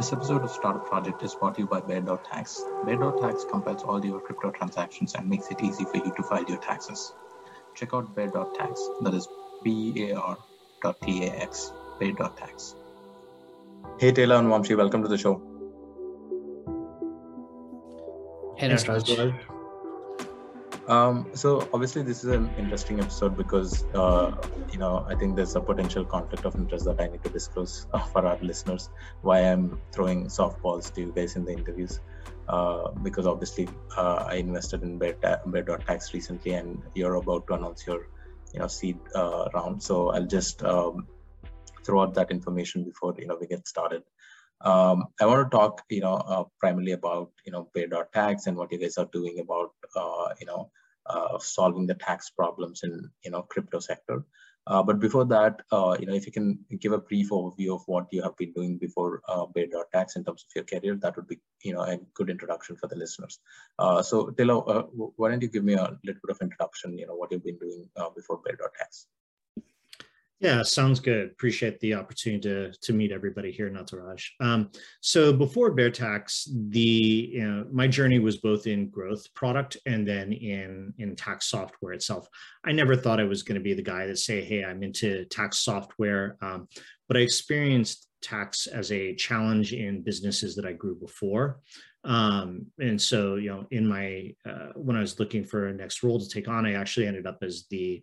This episode of Startup Project is brought to you by Bear.tax. Bear.tax compiles all your crypto transactions and makes it easy for you to file your taxes. Check out Bear.tax, that is B-E-A-R.T-A-X, Bear.tax. Hey Taylor and Vamshi, welcome to the show. Hey Nataraj. Um, so obviously this is an interesting episode because uh, you know I think there's a potential conflict of interest that I need to disclose uh, for our listeners. Why I'm throwing softballs to you guys in the interviews uh, because obviously uh, I invested in Bear, Bear.tax recently, and you're about to announce your you know seed uh, round. So I'll just um, throw out that information before you know we get started. Um, I want to talk, you know, uh, primarily about, you know, Bear.tax and what you guys are doing about, you know, uh, solving the tax problems in, you know, crypto sector. Uh, but before that, uh, you know, if you can give a brief overview of what you have been doing before uh, Bear.tax in terms of your career, that would be, you know, a good introduction for the listeners. so Taylor, why don't you give me a little bit of introduction, you know, what you've been doing before Bear.tax? Yeah, sounds good. Appreciate the opportunity to, to meet everybody here, Nataraj. Um, so before Bear.tax, the you know, my journey was both in growth product and then in in tax software itself. I never thought I was going to be the guy that say, "Hey, I'm into tax software," um, but I experienced tax as a challenge in businesses that I grew before. Um, and so, you know, in my uh, when I was looking for a next role to take on, I actually ended up as the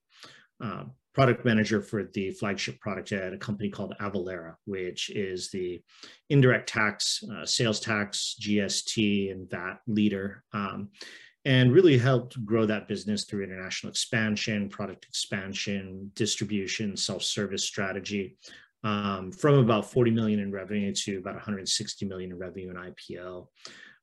uh, product manager for the flagship product at a company called Avalara, which is the indirect tax, uh, sales tax, GST, and VAT leader. Um, and really helped grow that business through international expansion, product expansion, distribution, self-service strategy, um, from about 40 million in revenue to about 160 million in revenue in IPO.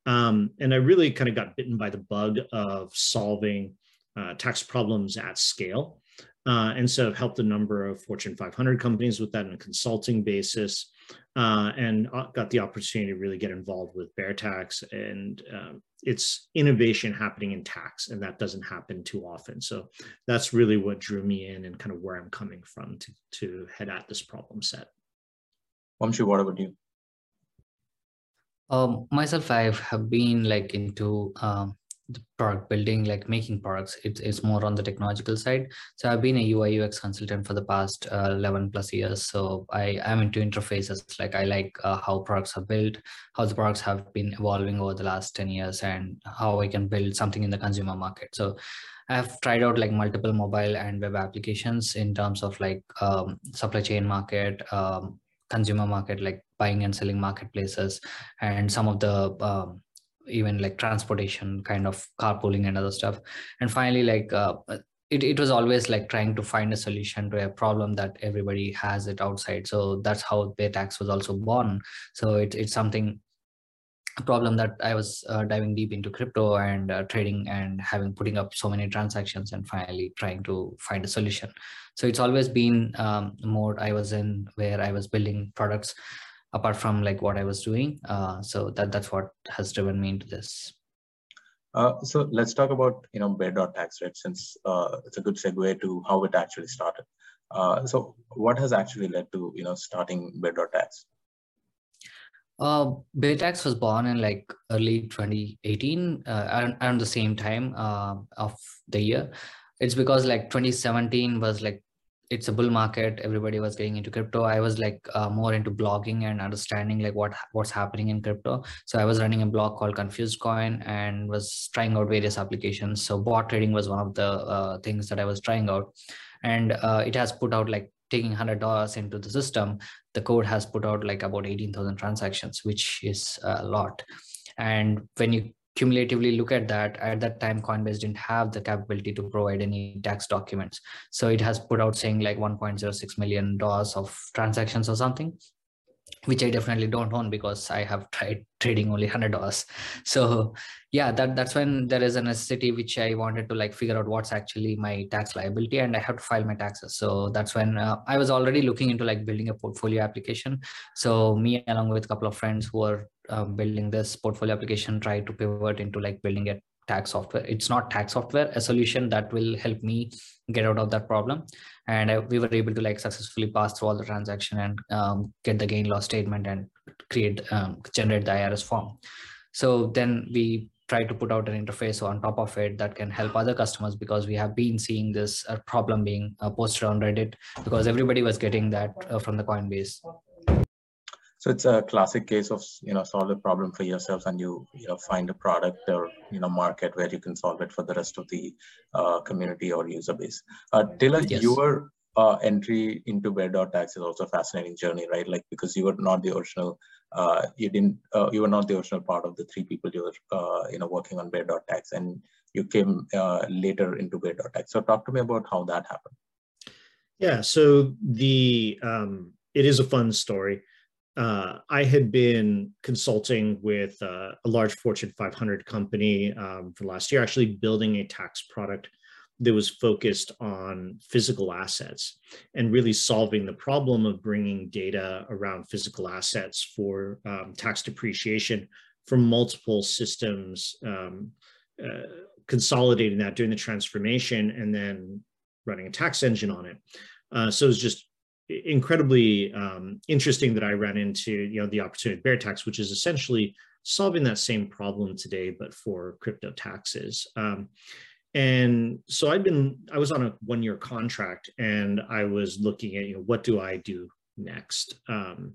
Um, and I really kind of got bitten by the bug of solving uh, tax problems at scale. Uh, and so I've helped a number of Fortune 500 companies with that on a consulting basis, uh, and uh, got the opportunity to really get involved with bear tax and um, it's innovation happening in tax, and that doesn't happen too often. So that's really what drew me in and kind of where I'm coming from to to head at this problem set. Vamshi, what about you? Um, myself, I have been like into um, the product building like making products it's, it's more on the technological side. So i've been a ui ux consultant for the past uh, 11 plus years. So i am into interfaces like i like uh, how products are built how the products have been evolving over the last 10 years and how i can build something in the consumer market. So i've tried out like multiple mobile and web applications in terms of like um, supply chain market um, consumer market like buying and selling marketplaces and some of the um, even like transportation kind of carpooling and other stuff. And finally like uh, it, it was always like trying to find a solution to a problem that everybody has it outside. So that's how tax was also born. So it, it's something a problem that i was uh, diving deep into crypto and uh, trading and having putting up so many transactions and finally trying to find a solution. So it's always been um, mode i was in where i was building products apart from like what I was doing. Uh, so that that's what has driven me into this. Uh, so let's talk about you know Bear.tax, right? Since uh, it's a good segue to how it actually started. Uh, so what has actually led to you know starting Bear.tax? Uh, Bear.tax was born in like early 2018, uh, around, around the same time uh, of the year. It's because like 2017 was like it's a bull market. Everybody was getting into crypto. I was like uh, more into blogging and understanding like what what's happening in crypto. So i was running a blog called confused coin and was trying out various applications. So bot trading was one of the uh, things that i was trying out. And uh, it has put out like taking $100 into the system. The code has put out like about 18000 transactions which is a lot. And when you cumulatively look at that at that time coinbase didn't have the capability to provide any tax documents. So it has put out saying like 1.06 million dollars of transactions or something which i definitely don't own because i have tried trading only $100 so yeah that that's when there is a necessity which i wanted to like figure out what's actually my tax liability and i have to file my taxes. So that's when uh, i was already looking into like building a portfolio application. So me along with a couple of friends who are um, building this portfolio application try to pivot into like building a tax software. It's not tax software a solution that will help me get out of that problem. And uh, we were able to like successfully pass through all the transaction and um, get the gain loss statement and create um, generate the irs form. So then we try to put out an interface on top of it that can help other customers because we have been seeing this uh, problem being uh, posted on reddit because everybody was getting that uh, from the coinbase so it's a classic case of you know solve a problem for yourself and you you know find a product or you know market where you can solve it for the rest of the uh, community or user base. Uh, Dylan, yes. your uh, entry into Bear.tax is also a fascinating journey, right? Like because you were not the original, uh, you didn't, uh, you were not the original part of the three people you were, uh, you know, working on Bear.tax, and you came uh, later into Bear.tax. So talk to me about how that happened. Yeah. So the um, it is a fun story uh, I had been consulting with uh, a large Fortune 500 company um, for last year, actually building a tax product that was focused on physical assets and really solving the problem of bringing data around physical assets for um, tax depreciation from multiple systems, um, uh, consolidating that, doing the transformation, and then running a tax engine on it. Uh, so it was just incredibly um, interesting that I ran into, you know, the opportunity of BearTax, which is essentially solving that same problem today, but for crypto taxes. Um, and so I'd been, I was on a one-year contract, and I was looking at, you know, what do I do next? Um,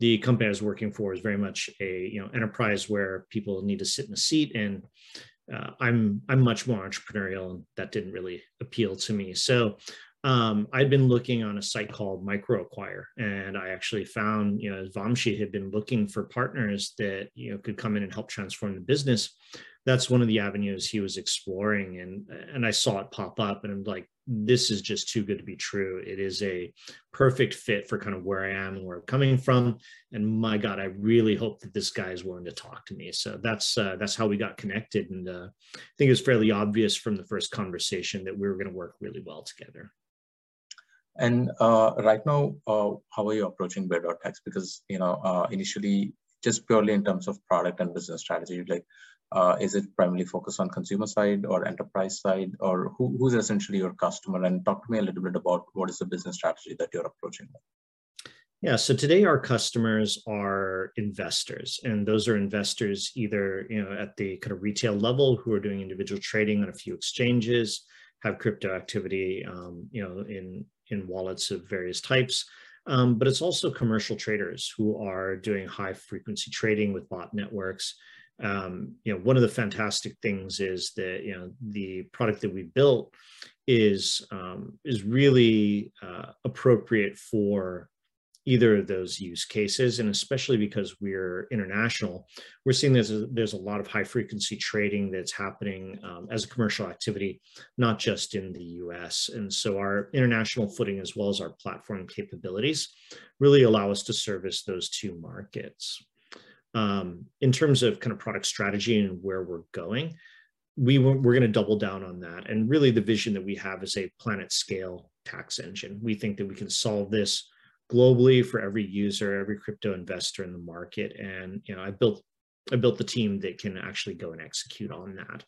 the company I was working for is very much a, you know, enterprise where people need to sit in a seat, and uh, I'm I'm much more entrepreneurial, and that didn't really appeal to me. So um, I'd been looking on a site called MicroAcquire, and I actually found, you know, Vamshi had been looking for partners that you know could come in and help transform the business. That's one of the avenues he was exploring, and and I saw it pop up, and I'm like, this is just too good to be true. It is a perfect fit for kind of where I am and where I'm coming from. And my God, I really hope that this guy is willing to talk to me. So that's uh, that's how we got connected, and uh, I think it was fairly obvious from the first conversation that we were going to work really well together. And uh, right now, uh, how are you approaching Bear.tax? Because you know, uh, initially, just purely in terms of product and business strategy, like, uh, is it primarily focused on consumer side or enterprise side, or who, who's essentially your customer? And talk to me a little bit about what is the business strategy that you're approaching. Yeah, so today our customers are investors, and those are investors either you know at the kind of retail level who are doing individual trading on a few exchanges, have crypto activity, um, you know, in in wallets of various types. Um, but it's also commercial traders who are doing high frequency trading with bot networks. Um, you know, one of the fantastic things is that you know the product that we built is um, is really uh, appropriate for either of those use cases. And especially because we're international, we're seeing there's a, there's a lot of high frequency trading that's happening um, as a commercial activity, not just in the US. And so our international footing, as well as our platform capabilities, really allow us to service those two markets. Um, in terms of kind of product strategy and where we're going, we we're going to double down on that. And really, the vision that we have is a planet scale tax engine. We think that we can solve this globally for every user, every crypto investor in the market. And you know, I built I built the team that can actually go and execute on that.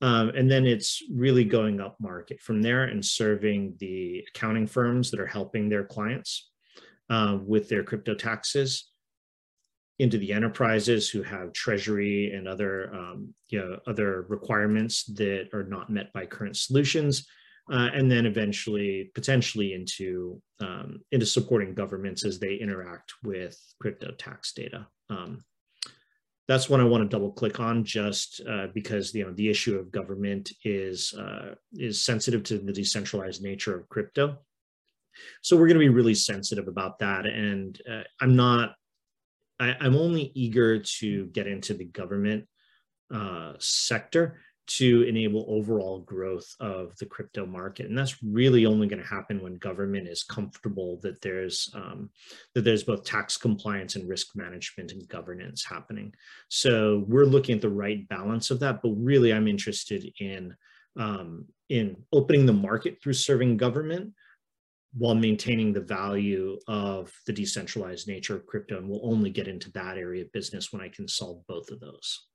Um, and then it's really going up market from there and serving the accounting firms that are helping their clients uh, with their crypto taxes into the enterprises who have treasury and other um, you know other requirements that are not met by current solutions uh, and then eventually potentially into um, into supporting governments as they interact with crypto tax data. Um, that's one I want to double click on just uh, because you know the issue of government is uh, is sensitive to the decentralized nature of crypto. So we're going to be really sensitive about that, and uh, I'm not. I, I'm only eager to get into the government uh, sector to enable overall growth of the crypto market. And that's really only going to happen when government is comfortable that there's um, that there's both tax compliance and risk management and governance happening. So we're looking at the right balance of that but really i'm interested in um, in opening the market through serving government while maintaining the value of the decentralized nature of crypto. And we'll only get into that area of business when i can solve both of those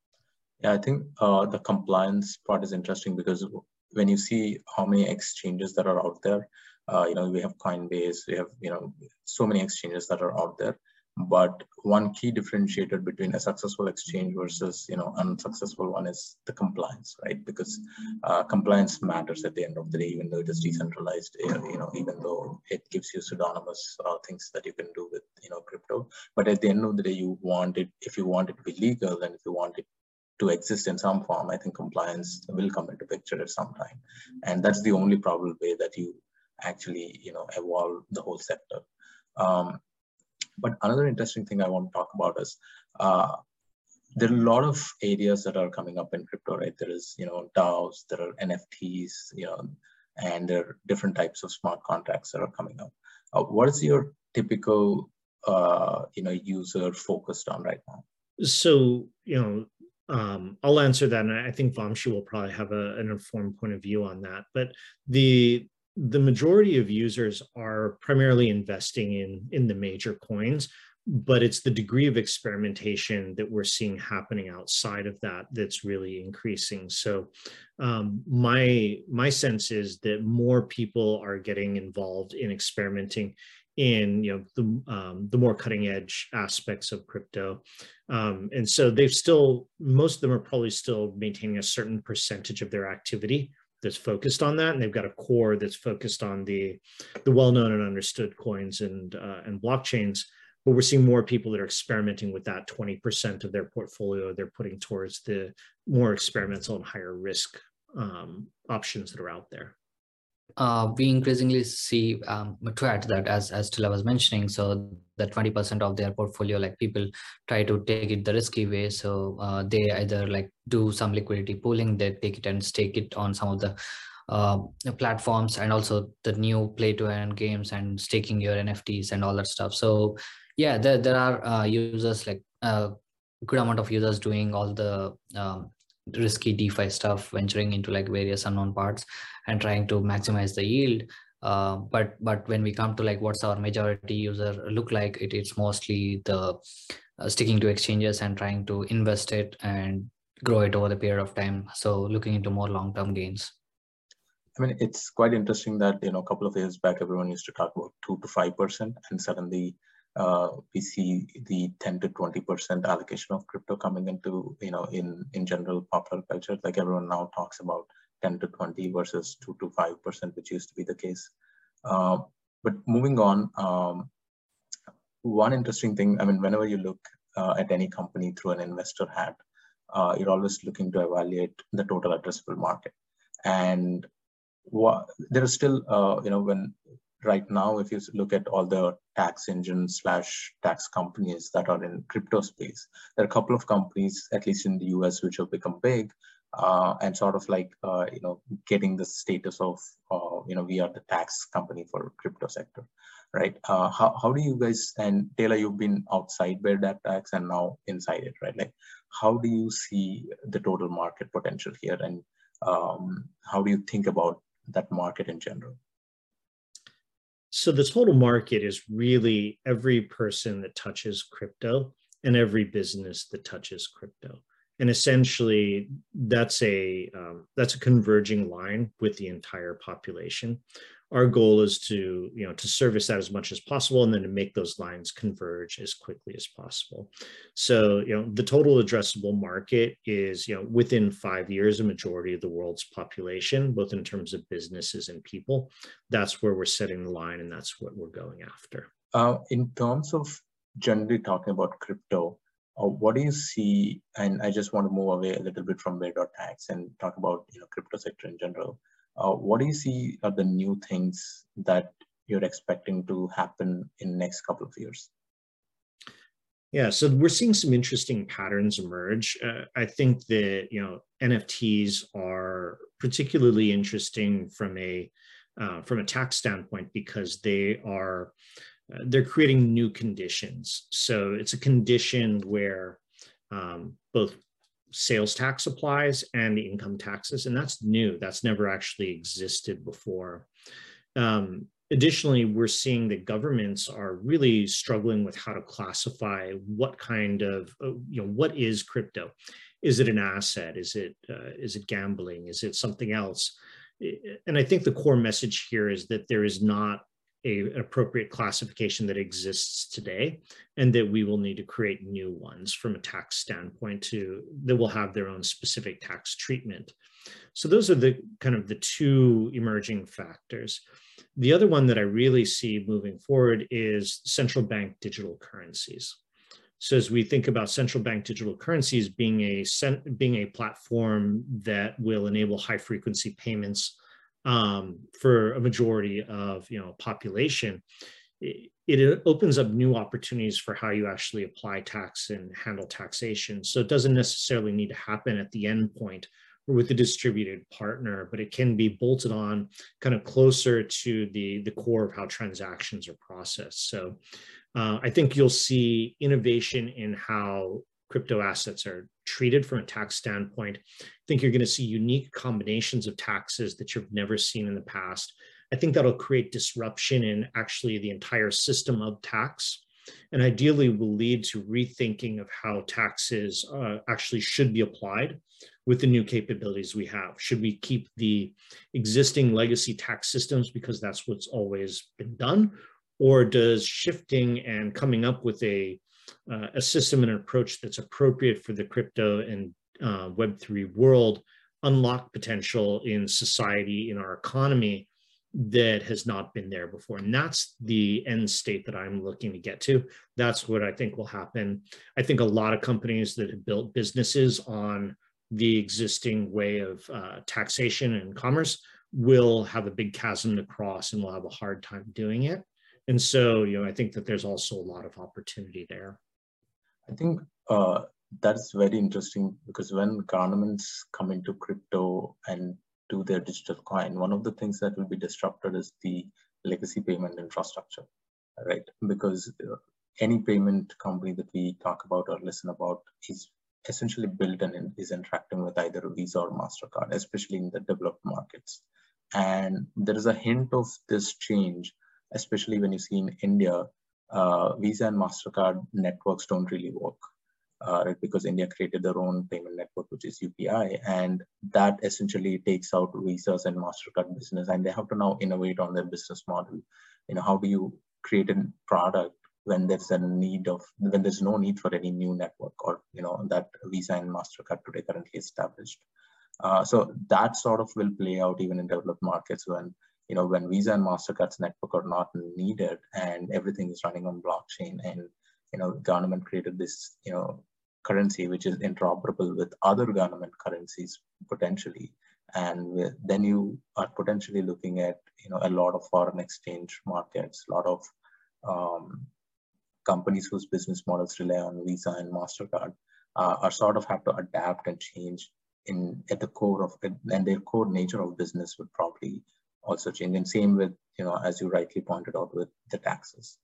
yeah, I think uh, the compliance part is interesting because when you see how many exchanges that are out there, uh, you know, we have Coinbase, we have, you know, so many exchanges that are out there. but one key differentiator between a successful exchange versus you know unsuccessful one is the compliance right because uh, compliance matters at the end of the day even though it is decentralized you know even though it gives you pseudonymous uh, things that you can do with you know crypto but at the end of the day you want it if you want it to be legal and if you want it to exist in some form i think compliance will come into picture at some time and that's the only probable way that you actually you know evolve the whole sector um, but another interesting thing I want to talk about is uh, there are a lot of areas that are coming up in crypto, right? There is, you know, DAOs, there are NFTs, you know, and there are different types of smart contracts that are coming up. Uh, what is your typical, uh, you know, user focused on right now? So, you know, um, I'll answer that, and I think Vamshi will probably have a, an informed point of view on that. But the the majority of users are primarily investing in in the major coins but it's the degree of experimentation that we're seeing happening outside of that that's really increasing so um, my my sense is that more people are getting involved in experimenting in you know the um, the more cutting edge aspects of crypto. Um, and so they've still most of them are probably still maintaining a certain percentage of their activity that's focused on that, and they've got a core that's focused on the the well-known and understood coins and uh, and blockchains. But we're seeing more people that are experimenting with that 20% of their portfolio they're putting towards the more experimental and higher risk um, options that are out there uh, we increasingly see um, to add that as as Taylor was mentioning so the 20% of their portfolio like people try to take it the risky way. So uh, they either like do some liquidity pooling they take it and stake it on some of the uh, platforms and also the new play to earn games and staking your nfts and all that stuff. So yeah there, there are uh, users like a uh, good amount of users doing all the um, risky DeFi stuff, venturing into like various unknown parts and trying to maximize the yield. Uh, but but when we come to like what's our majority user look like, it, it's mostly the uh, sticking to exchanges and trying to invest it and grow it over the period of time. So looking into more long-term gains. I mean, it's quite interesting that you know a couple of years back, everyone used to talk about two to five percent, and suddenly uh, we see the 10 to 20 percent allocation of crypto coming into you know in in general popular culture. Like everyone now talks about 10 to 20 versus 2 to 5 percent which used to be the case. Uh, but moving on um, one interesting thing i mean whenever you look uh, at any company through an investor hat uh, you're always looking to evaluate the total addressable market. And there is still uh, you know when right now, if you look at all the tax engines slash tax companies that are in crypto space, there are a couple of companies, at least in the US, which have become big uh, and sort of like, uh, you know, getting the status of, uh, you know, we are the tax company for crypto sector, right? Uh, how, how do you guys, and Taylor, you've been outside Bear Tax and now inside it, right? Like, how do you see the total market potential here? And um, how do you think about that market in general? So the total market is really every person that touches crypto and every business that touches crypto. And essentially, that's a um, that's a converging line with the entire population our goal is to you know to service that as much as possible and then to make those lines converge as quickly as possible. So you know the total addressable market is you know within five years a majority of the world's population both in terms of businesses and people. That's where we're setting the line and that's what we're going after. Uh, in terms of generally talking about crypto uh, what do you see? And i just want to move away a little bit from bear.tax and talk about you know crypto sector in general uh, what do you see are the new things that you're expecting to happen in next couple of years? Yeah, so we're seeing some interesting patterns emerge. Uh, I think that you know NFTs are particularly interesting from a uh, from a tax standpoint because they are uh, they're creating new conditions. So it's a condition where um, both sales tax applies and the income taxes, and that's new. That's never actually existed before. Um, additionally, we're seeing that governments are really struggling with how to classify what kind of, uh, you know, what is crypto? Is it an asset? Is it uh, is it gambling? Is it something else? And I think the core message here is that there is not a, an appropriate classification that exists today, and that we will need to create new ones from a tax standpoint to that will have their own specific tax treatment. So those are the kind of the two emerging factors. The other one that I really see moving forward is central bank digital currencies. So as we think about central bank digital currencies being a being a platform that will enable high frequency payments um, for a majority of you know population, it, it opens up new opportunities for how you actually apply tax and handle taxation. So it doesn't necessarily need to happen at the end point or with the distributed partner, but it can be bolted on kind of closer to the, the core of how transactions are processed. So uh, I think you'll see innovation in how crypto assets are treated from a tax standpoint. I think you're going to see unique combinations of taxes that you've never seen in the past. I think that'll create disruption in actually the entire system of tax and ideally will lead to rethinking of how taxes uh, actually should be applied with the new capabilities we have. Should we keep the existing legacy tax systems because that's what's always been done? Or does shifting and coming up with a, uh, a system and an approach that's appropriate for the crypto and uh, Web3 world unlock potential in society, in our economy, that has not been there before. And that's the end state that I'm looking to get to. That's what I think will happen. I think a lot of companies that have built businesses on the existing way of uh, taxation and commerce will have a big chasm to cross and will have a hard time doing it. And so, you know, I think that there's also a lot of opportunity there. I think uh, that's very interesting because when governments come into crypto and do their digital coin, one of the things that will be disrupted is the legacy payment infrastructure, right? Because uh, any payment company that we talk about or listen about is essentially built and is interacting with either Visa or MasterCard, especially in the developed markets. And there is a hint of this change, especially when you see in India, uh, Visa and MasterCard networks don't really work uh, right? Because India created their own payment network, which is UPI, and that essentially takes out Visas and Mastercard business, and they have to now innovate on their business model. You know, how do you create a product when there's a need of when there's no need for any new network or you know that Visa and Mastercard today currently established. Uh, so that sort of will play out even in developed markets when you know when Visa and Mastercard's network are not needed and everything is running on blockchain and you know, government created this, you know, currency which is interoperable with other government currencies potentially. And then you are potentially looking at, you know, a lot of foreign exchange markets, a lot of um, companies whose business models rely on Visa and MasterCard uh, are sort of have to adapt and change in at the core of and their core nature of business would probably also change. And same with, you know, as you rightly pointed out with the taxes.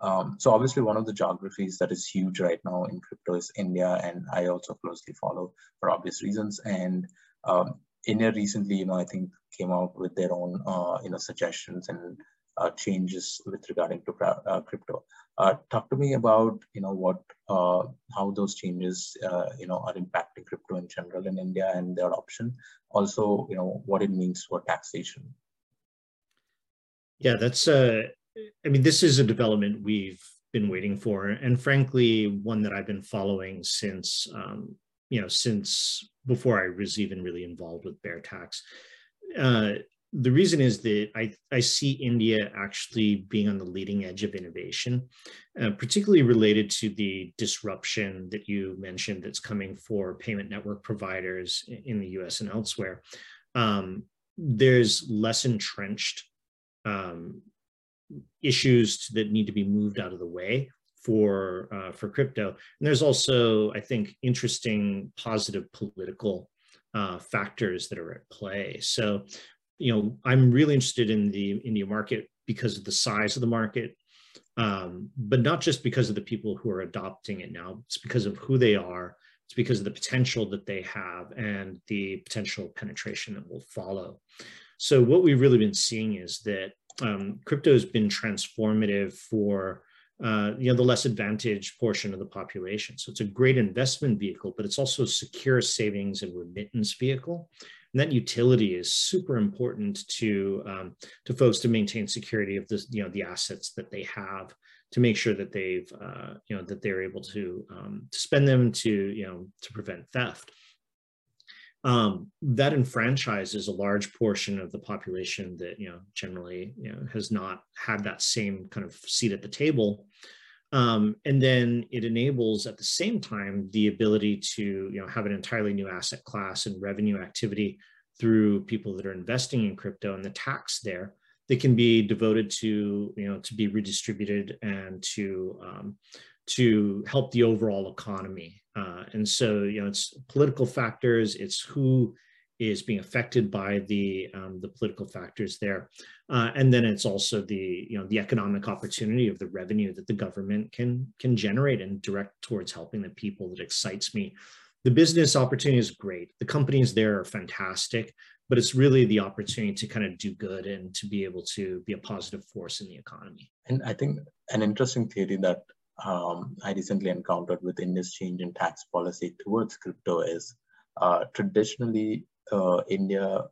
Um, so obviously one of the geographies that is huge right now in crypto is India, and I also closely follow for obvious reasons. And um, India recently, you know, I think came out with their own, uh, you know, suggestions and uh, changes with regarding to uh, crypto. Uh, talk to me about, you know, what, uh, how those changes, uh, you know, are impacting crypto in general in India and their adoption. Also, you know, what it means for taxation. Yeah, that's I mean, this is a development we've been waiting for, and frankly, one that I've been following since, um, you know, since before I was even really involved with Bear Tax. Uh, the reason is that I, I see India actually being on the leading edge of innovation, uh, particularly related to the disruption that you mentioned that's coming for payment network providers in the US and elsewhere. Um, there's less entrenched um, issues that need to be moved out of the way for uh, for crypto. And there's also, I think, interesting positive political uh, factors that are at play. So, you know, I'm really interested in the India market because of the size of the market, um, but not just because of the people who are adopting it now. It's because of who they are. It's because of the potential that they have and the potential penetration that will follow. So what we've really been seeing is that um, crypto has been transformative for uh, you know the less advantaged portion of the population. So it's a great investment vehicle, but it's also a secure savings and remittance vehicle. and that utility is super important to um, to folks to maintain security of the you know the assets that they have to make sure that they've uh, you know that they're able to um, to spend them to you know to prevent theft um, that enfranchises a large portion of the population that you know generally you know has not had that same kind of seat at the table um, and then it enables at the same time the ability to you know have an entirely new asset class and revenue activity through people that are investing in crypto and the tax there that can be devoted to you know to be redistributed and to um, to help the overall economy. Uh, and so, you know, it's political factors, it's who is being affected by the um, the political factors there, uh, and then it's also the you know the economic opportunity of the revenue that the government can can generate and direct towards helping the people that excites me. The business opportunity is great. The companies there are fantastic, but it's really the opportunity to kind of do good and to be able to be a positive force in the economy. And I think an interesting theory that um, I recently encountered with India's change in tax policy towards crypto is uh, traditionally uh, India,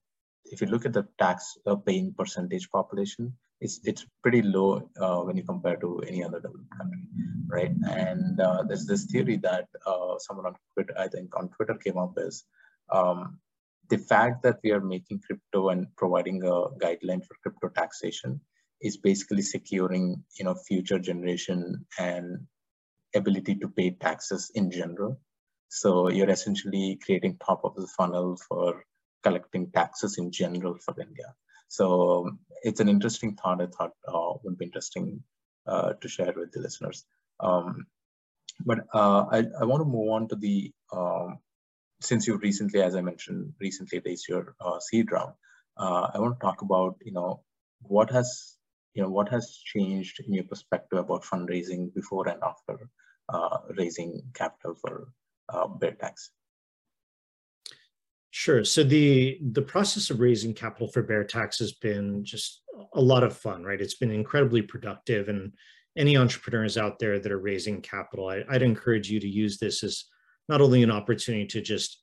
if you look at the tax uh, paying percentage population, it's it's pretty low uh, when you compare to any other developed country, right? And uh, there's this theory that uh, someone on Twitter, I think on Twitter came up is um, the fact that we are making crypto and providing a guideline for crypto taxation is basically securing you know future generation and ability to pay taxes in general. So you're essentially creating top of the funnel for collecting taxes in general for india. So it's an interesting thought. I thought uh, would be interesting uh, to share with the listeners. Um, but uh, I, I want to move on to the um, since you recently as i mentioned recently raised your uh, seed round uh, i want to talk about you know what has you know, what has changed in your perspective about fundraising before and after uh, raising capital for uh, BearTax? Sure. So the the process of raising capital for BearTax has been just a lot of fun, right? It's been incredibly productive, and any entrepreneurs out there that are raising capital, I, I'd encourage you to use this as not only an opportunity to just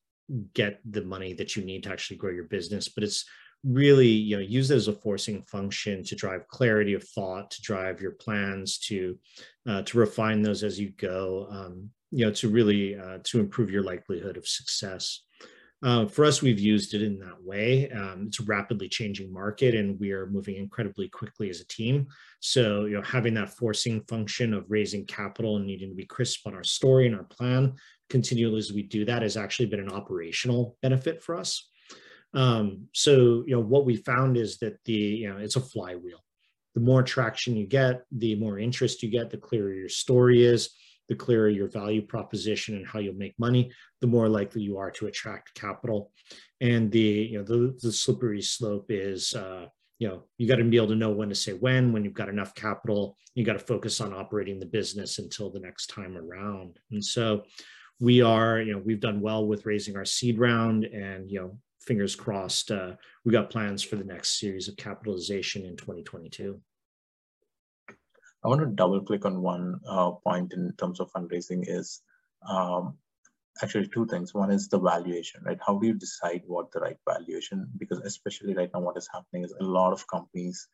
get the money that you need to actually grow your business, but it's really you know use it as a forcing function to drive clarity of thought to drive your plans to uh, to refine those as you go um, you know to really uh, to improve your likelihood of success. Uh, for us we've used it in that way. Um, it's a rapidly changing market and we are moving incredibly quickly as a team. So you know having that forcing function of raising capital and needing to be crisp on our story and our plan continually as we do that has actually been an operational benefit for us um, so, you know, what we found is that the, you know, it's a flywheel. The more traction you get, the more interest you get, the clearer your story is, the clearer your value proposition and how you'll make money, the more likely you are to attract capital. And the, you know, the, the slippery slope is, uh, you know, you got to be able to know when to say when, when you've got enough capital, you got to focus on operating the business until the next time around. And so we are, you know, we've done well with raising our seed round and, you know, fingers crossed, uh, we got plans for the next series of capitalization in 2022. I want to double click on one uh, point in terms of fundraising is um, actually two things. One is the valuation, right? How do you decide what the right valuation? Because especially right now, what is happening is a lot of companies,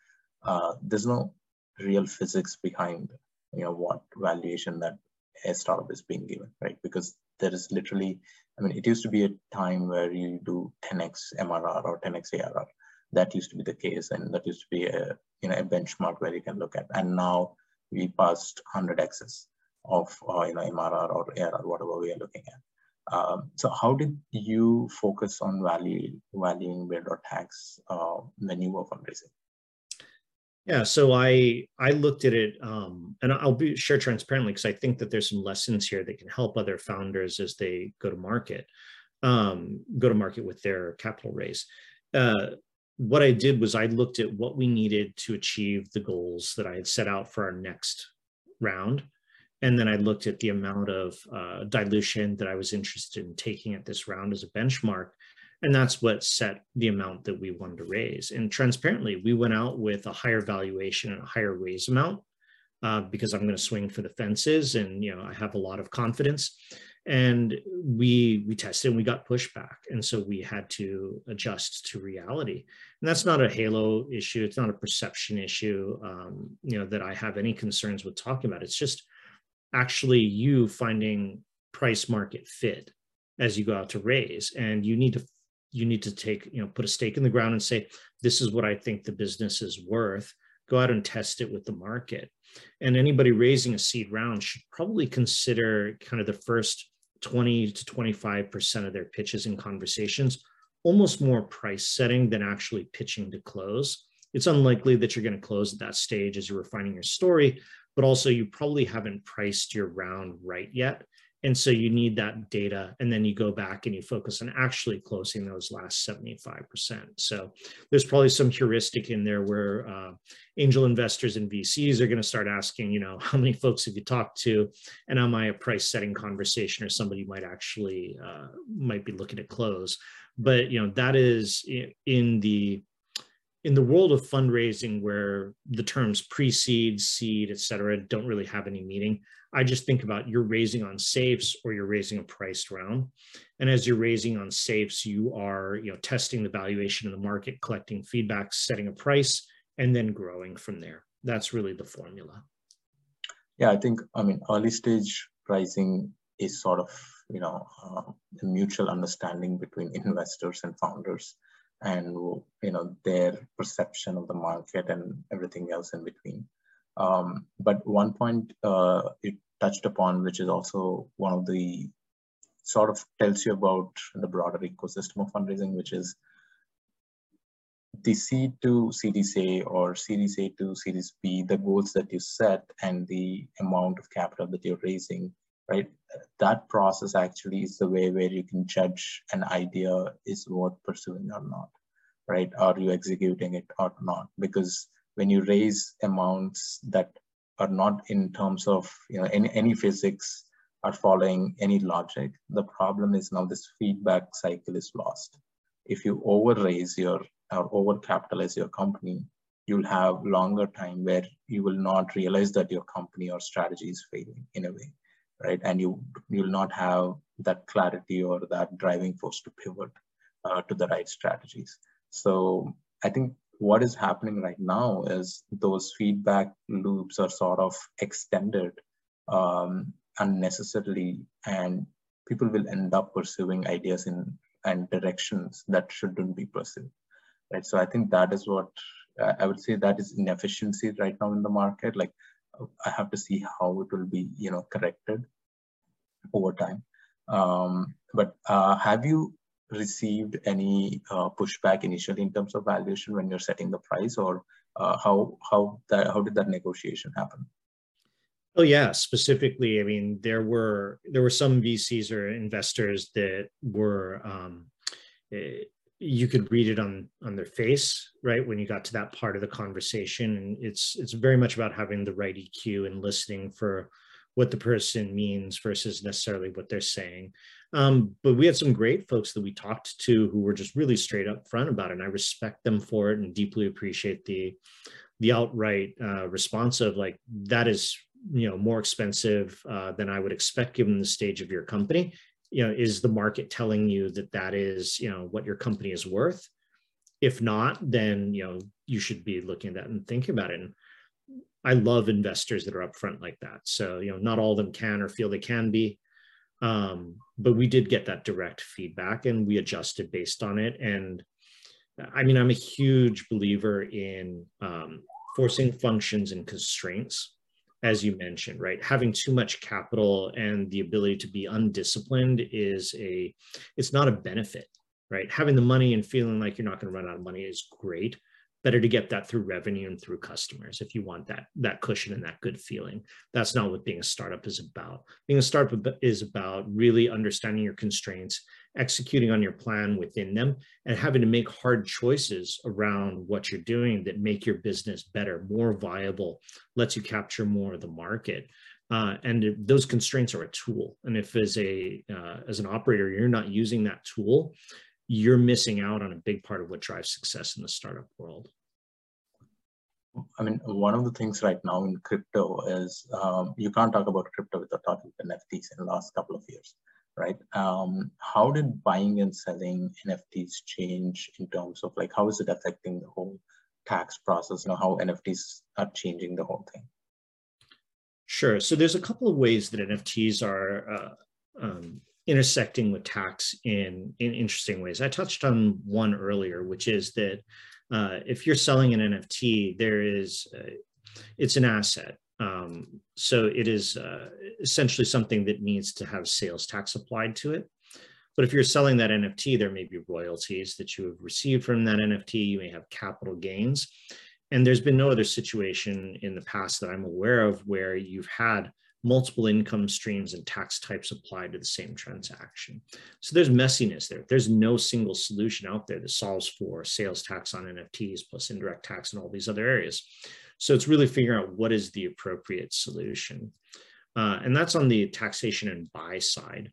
uh, there's no real physics behind, you know, what valuation that a startup is being given, right? Because there is literally, I mean, it used to be a time where you do 10x MRR or 10x ARR. That used to be the case, and that used to be a you know a benchmark where you can look at. And now we passed 100x's of uh, you know MRR or ARR, whatever we are looking at. Um, so how did you focus on value valuing Bear.tax uh, when you were fundraising? Yeah, so I I looked at it, um, and I'll be share transparently because I think that there's some lessons here that can help other founders as they go to market, um, go to market with their capital raise. Uh, what I did was I looked at what we needed to achieve the goals that I had set out for our next round, and then I looked at the amount of uh, dilution that I was interested in taking at this round as a benchmark, and that's what set the amount that we wanted to raise. And transparently, we went out with a higher valuation and a higher raise amount uh, because I'm going to swing for the fences and, you know, I have a lot of confidence. and we we tested and we got pushback. And so we had to adjust to reality. And that's not a halo issue. It's not a perception issue um, you know that i have any concerns with talking about. It's just actually you finding price market fit as you go out to raise. And you need to you need to take you know put a stake in the ground and say this is what i think the business is worth go out and test it with the market and anybody raising a seed round should probably consider kind of the first 20 to 25% of their pitches and conversations almost more price setting than actually pitching to close. It's unlikely that you're going to close at that stage as you're refining your story, but also you probably haven't priced your round right yet. And so you need that data. And then you go back and you focus on actually closing those last 75%. So there's probably some heuristic in there where uh, angel investors and VCs are going to start asking, you know, how many folks have you talked to? And am I a price setting conversation or somebody might actually uh, might be looking to close? But, you know, that is in the in the world of fundraising where the terms pre-seed, seed, et cetera, don't really have any meaning, I just think about you're raising on safes or you're raising a priced round. And as you're raising on safes, you are you know testing the valuation in the market, collecting feedback, setting a price, and then growing from there. That's really the formula. Yeah, I think I mean early stage pricing is sort of you know uh, a mutual understanding between investors and founders and you know their perception of the market and everything else in between. Um, but one point uh, it touched upon which is also one of the sort of tells you about the broader ecosystem of fundraising which is the seed to A or series A to series B, the goals that you set and the amount of capital that you're raising, right? That process actually is the way where you can judge an idea is worth pursuing or not, right? Are you executing it or not? Because when you raise amounts that are not in terms of you know any, any physics are following any logic, the problem is now this feedback cycle is lost. If you over raise your or overcapitalize your company, you'll have longer time where you will not realize that your company or strategy is failing in a way, right? And you you'll not have that clarity or that driving force to pivot uh, to the right strategies. So I think what is happening right now is those feedback loops are sort of extended um, unnecessarily, and people will end up pursuing ideas in and directions that shouldn't be pursued right? So I think that is what I would say that is inefficiency right now in the market. Like I have to see how it will be, you know, corrected over time. Um, but uh, have you received any uh, pushback initially in terms of valuation when you're setting the price, or uh, how how that how did that negotiation happen? Oh yeah, specifically, I mean, there were there were some VCs or investors that were um, eh, you could read it on on their face right when you got to that part of the conversation. And it's it's very much about having the right eq and listening for what the person means versus necessarily what they're saying. Um, but we had some great folks that we talked to who were just really straight up front about it and i respect them for it and deeply appreciate the the outright uh, response of like that is you know more expensive uh, than i would expect given the stage of your company you know is the market telling you that that is you know what your company is worth? If not then you know you should be looking at that and thinking about it. And i love investors that are upfront like that. So you know not all of them can or feel they can be. Um, but we did get that direct feedback and we adjusted based on it. And i mean i'm a huge believer in um, forcing functions and constraints as you mentioned, right? Having too much capital and the ability to be undisciplined is a, it's not a benefit, right? Having the money and feeling like you're not going to run out of money is great. Better to get that through revenue and through customers if you want that that cushion and that good feeling. That's not what being a startup is about. Being a startup is about really understanding your constraints executing on your plan within them and having to make hard choices around what you're doing that make your business better, more viable, lets you capture more of the market. Uh, and those constraints are a tool. And if as a uh, as an operator you're not using that tool, you're missing out on a big part of what drives success in the startup world. I mean, one of the things right now in crypto is um, you can't talk about crypto without talking about NFTs in the last couple of years right? Um, how did buying and selling NFTs change in terms of like how is it affecting the whole tax process? Know how NFTs are changing the whole thing. Sure. So there's a couple of ways that NFTs are uh, um, intersecting with tax in in interesting ways. I touched on one earlier, which is that uh, if you're selling an NFT, there is it's an asset. Um, so it is uh, essentially something that needs to have sales tax applied to it. But if you're selling that NFT, there may be royalties that you have received from that NFT. You may have capital gains. And there's been no other situation in the past that I'm aware of where you've had multiple income streams and tax types applied to the same transaction. So there's messiness there. There's no single solution out there that solves for sales tax on NFTs plus indirect tax and all these other areas. So it's really figuring out what is the appropriate solution. Uh, and that's on the taxation and buy side.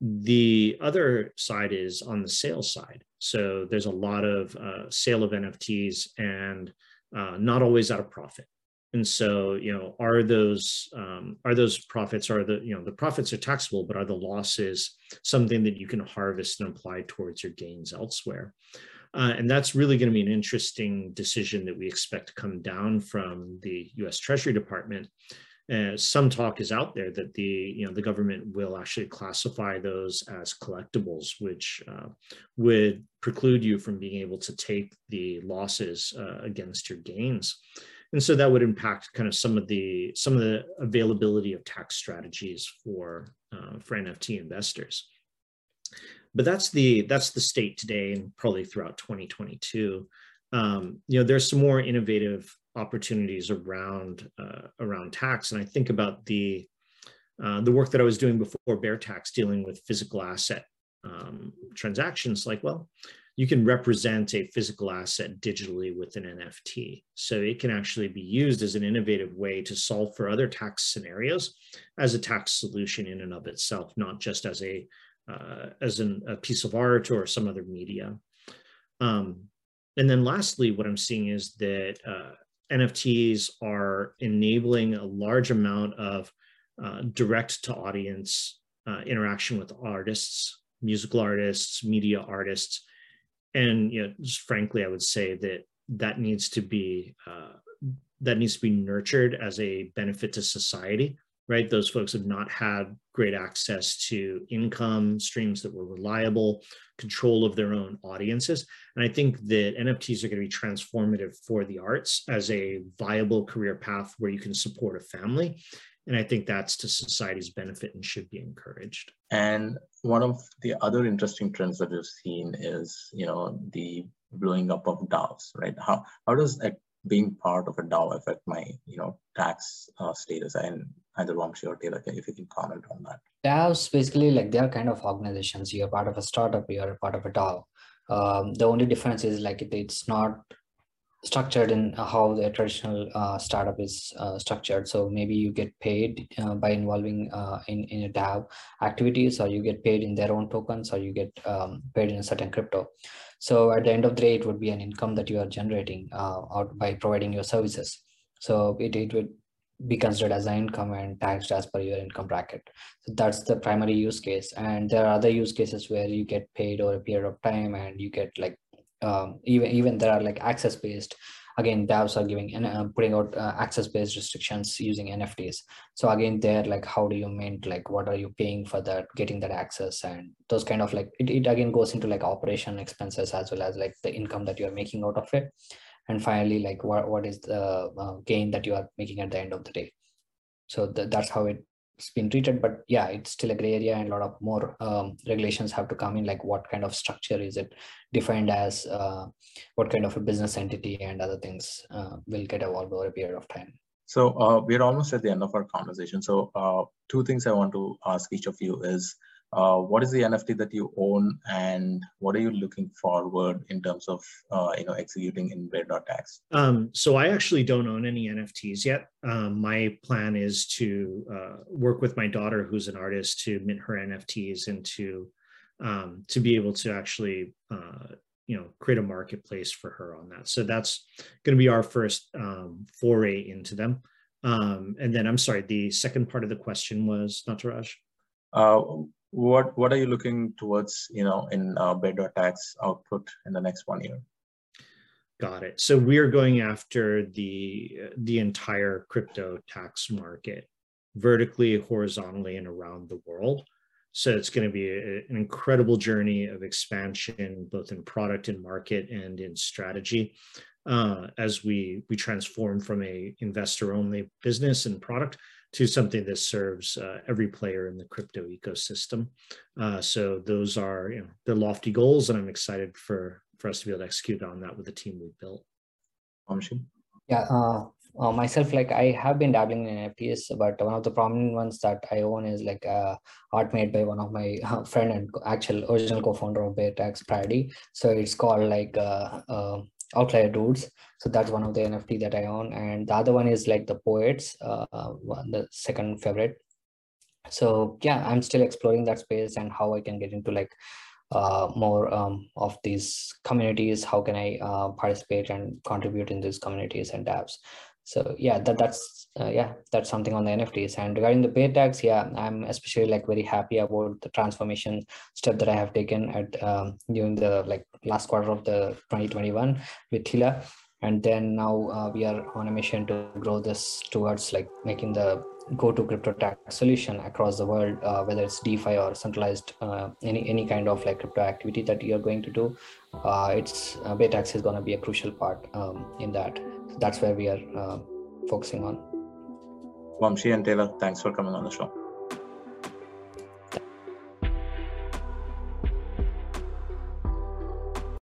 The other side is on the sales side. So there's a lot of uh, sale of NFTs and uh, not always at a profit. And so, you know, are those um, are those profits are the you know the profits are taxable, but are the losses something that you can harvest and apply towards your gains elsewhere? Uh, and that's really going to be an interesting decision that we expect to come down from the U.S. Treasury Department. Uh, some talk is out there that the you know the government will actually classify those as collectibles, which uh, would preclude you from being able to take the losses uh, against your gains, and so that would impact kind of some of the some of the availability of tax strategies for uh, for NFT investors but that's the that's the state today and probably throughout 2022 um, you know there's some more innovative opportunities around uh, around tax. And i think about the uh, the work that i was doing before bear tax dealing with physical asset um, transactions like well you can represent a physical asset digitally with an nft so it can actually be used as an innovative way to solve for other tax scenarios as a tax solution in and of itself not just as a uh, as an, a piece of art or some other media. Um, and then lastly, what I'm seeing is that uh, NFTs are enabling a large amount of uh, direct to audience uh, interaction with artists, musical artists, media artists. And you know, just frankly, I would say that that needs to be uh, that needs to be nurtured as a benefit to society right? Those folks have not had great access to income streams that were reliable, control of their own audiences. And I think that NFTs are going to be transformative for the arts as a viable career path where you can support a family. And I think that's to society's benefit and should be encouraged. And one of the other interesting trends that we've seen is, you know, the blowing up of DAOs, right? How how does being part of a DAO affect my, you know, tax uh, status? And either Vamshi or Taylor, if you can comment on that. DAOs basically like they're kind of organizations. You're part of a startup, you're part of a DAO. Um, the only difference is like it, it's not structured in how the traditional uh, startup is uh, structured. So maybe you get paid uh, by involving uh, in, in a DAO activities, or you get paid in their own tokens, or you get um, paid in a certain crypto. So at the end of the day, it would be an income that you are generating uh, out by providing your services. So it, it would be considered as an income and taxed as per your income bracket. So that's the primary use case. And there are other use cases where you get paid over a period of time and you get like um, even even there are like access based again DAOs are giving and uh, putting out uh, access based restrictions using NFTs. So again, there like how do you mint like what are you paying for that getting that access and those kind of like it, it again goes into like operation expenses as well as like the income that you're making out of it and finally like what, what is the uh, gain that you are making at the end of the day? So th- that's how it's been treated. But yeah it's still a gray area and a lot of more um, regulations have to come in like what kind of structure is it defined as uh, what kind of a business entity and other things uh, will get evolved over a period of time. So uh, we're almost at the end of our conversation. So uh, two things i want to ask each of you is uh, what is the NFT that you own and what are you looking forward in terms of uh, you know executing in Bear.tax? Um, so I actually don't own any NFTs yet. Um, my plan is to uh, work with my daughter, who's an artist, to mint her NFTs and to um, to be able to actually uh, you know create a marketplace for her on that. So that's going to be our first um, foray into them. Um, and then I'm sorry, the second part of the question was Nataraj. Uh, what what are you looking towards you know in uh, tax output in the next one year? Got it. So we're going after the the entire crypto tax market vertically horizontally and around the world. So it's going to be a, an incredible journey of expansion both in product and market and in strategy uh, as we we transform from a investor only business and product to something that serves uh, every player in the crypto ecosystem. Uh, so those are you know the lofty goals, and I'm excited for for us to be able to execute on that with the team we've built. Yeah, uh, uh, myself, like I have been dabbling in NFTs, but one of the prominent ones that I own is like uh, art made by one of my uh, friend and actual original co-founder of Beartax, Prady. So it's called like uh, uh, outlier dudes. So that's one of the nft that i own. And the other one is like the poets uh, the second favorite. So yeah i'm still exploring that space and how i can get into like uh, more um, of these communities. How can i uh, participate and contribute in these communities and apps so yeah that that's uh, yeah that's something on the nfts and regarding the Beartax yeah i'm especially like very happy about the transformation step that i have taken at um, during the like last quarter of the 2021 with Hila. And then now uh, we are on a mission to grow this towards like making the go-to crypto tax solution across the world uh, whether it's defi or centralized uh, any any kind of like crypto activity that you're going to do uh, it's uh, Beartax is going to be a crucial part um, in that that's where we are uh, focusing on Vamshi and Taylor, thanks for coming on the show.